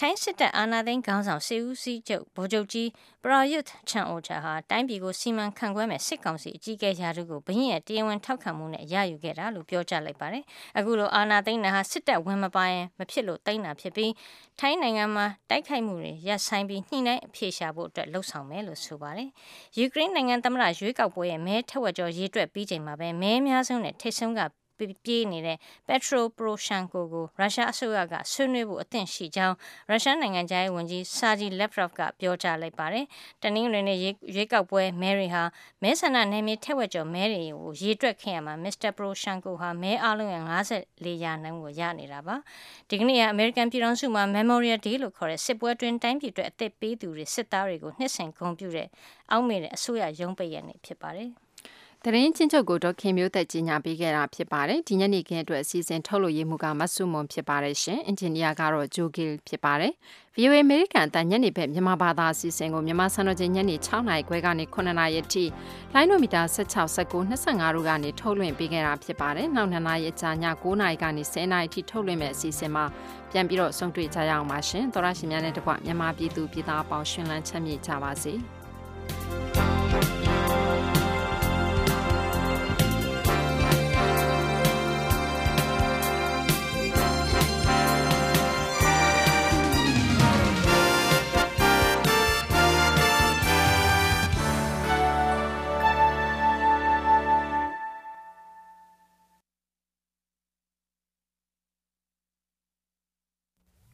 ထိုင်းစစ်တပ်အာဏာသိမ်းခေါင်းဆောင်စေဦးစီးချုပ်ဗိုလ်ချုပ်ကြီးပရာယုတ်ချန်အိုချာဟာတိုင်းပြည်ကိုစီမံခန့်ခွဲမဲ့စစ်ကောင်စီအကြီးအကဲရာထူးကိုဘရင်ရဲ့တရားဝင်ထောက်ခံမှုနဲ့ရယူခဲ့တာလို့ပြောကြားလိုက်ပါတယ်။အခုလိုအာဏာသိမ်းတာဟာစစ်တပ်ဝင်မပါရင်မဖြစ်လို့သိမ်းတာဖြစ်ပြီးထိုင်းနိုင်ငံမှာတိုက်ခိုက်မှုတွေရပ်ဆိုင်းပြီးညှိနှိုင်းအဖြေရှာဖို့အတွက်လှုံ့ဆော်မယ်လို့ဆိုပါတယ်။ယူကရိန်းနိုင်ငံသမ္မတရွေးကောက်ပွဲရဲ့မဲထက်ဝက်ကျော်ရေးတွက်ပြီးချိန်မှာပဲမဲအများဆုံးနဲ့ထိတ်ဆုံးက ပြေးနေတဲ့ Petro Poroshenko ကိုရုရှားအစိုးရကဆွေးနွေးဖို့အသင့်ရှိကြောင်းရုရှားနိုင်ငံသားရေးဝန်ကြီး Sergei Lavrov ကပြောကြားလိုက်ပါတယ်။တနင်္ဂနွေနေ့ရွေးကောက်ပွဲမဲတွေဟာမဲဆန္ဒနယ်မြေထက်ဝက်ကျော်မဲတွေကိုရေတွက်ခဲ့ရမှာ Mr. Poroshenko ဟာမဲအလုံးရဲ့54ရာနှုန်းကိုရနေတာပါ။ဒီကနေ့ကအမေရိကန်ပြည်ထောင်စုမှာ Memorial Day လို့ခေါ်တဲ့စစ်ပွဲတွင်တိုင်းပြည်အတွက်အသက်ပေးသူတွေစစ်သားတွေကိုနှစ်ဆင်ဂုဏ်ပြုတဲ့အောက်မေ့တဲ့အစိုးရရုံးပိတ်ရက်နေ့ဖြစ်ပါတယ်။ သတင်းချင်းချုပ်ကိုဒေါခင်မျိုးသက်ကြီးညာပေးခဲ့တာဖြစ်ပါတယ်ဒီညနေခင်းအတွက်အစီအစဉ်ထုတ်လို့ရမှုကမဆုမွန်ဖြစ်ပါတယ်ရှင်အင်ဂျင်နီယာကတော့ဂျိုဂီဖြစ်ပါတယ် VOA American အတန်ညနေဘက်မြန်မာဘာသာအစီအစဉ်ကိုမြန်မာစံတော်ချိန်ညနေ6နာရီခွဲကနေ9နာရီအထိလိုင်းနိုမီတာ16 19 25တို့ကနေထုတ်လွှင့်ပေးခဲ့တာဖြစ်ပါတယ်နောက်2နာရီအကြာည9နာရီကနေ10နာရီအထိထုတ်လွှင့်မဲ့အစီအစဉ်မှာပြန်ပြီးတော့ဆုံတွေ့ကြရအောင်ပါရှင်သောရရှင်များနဲ့တကွမြန်မာပြည်သူပြည်သားအပေါင်းရှင်လန်းချမ်းမြေ့ကြပါစေ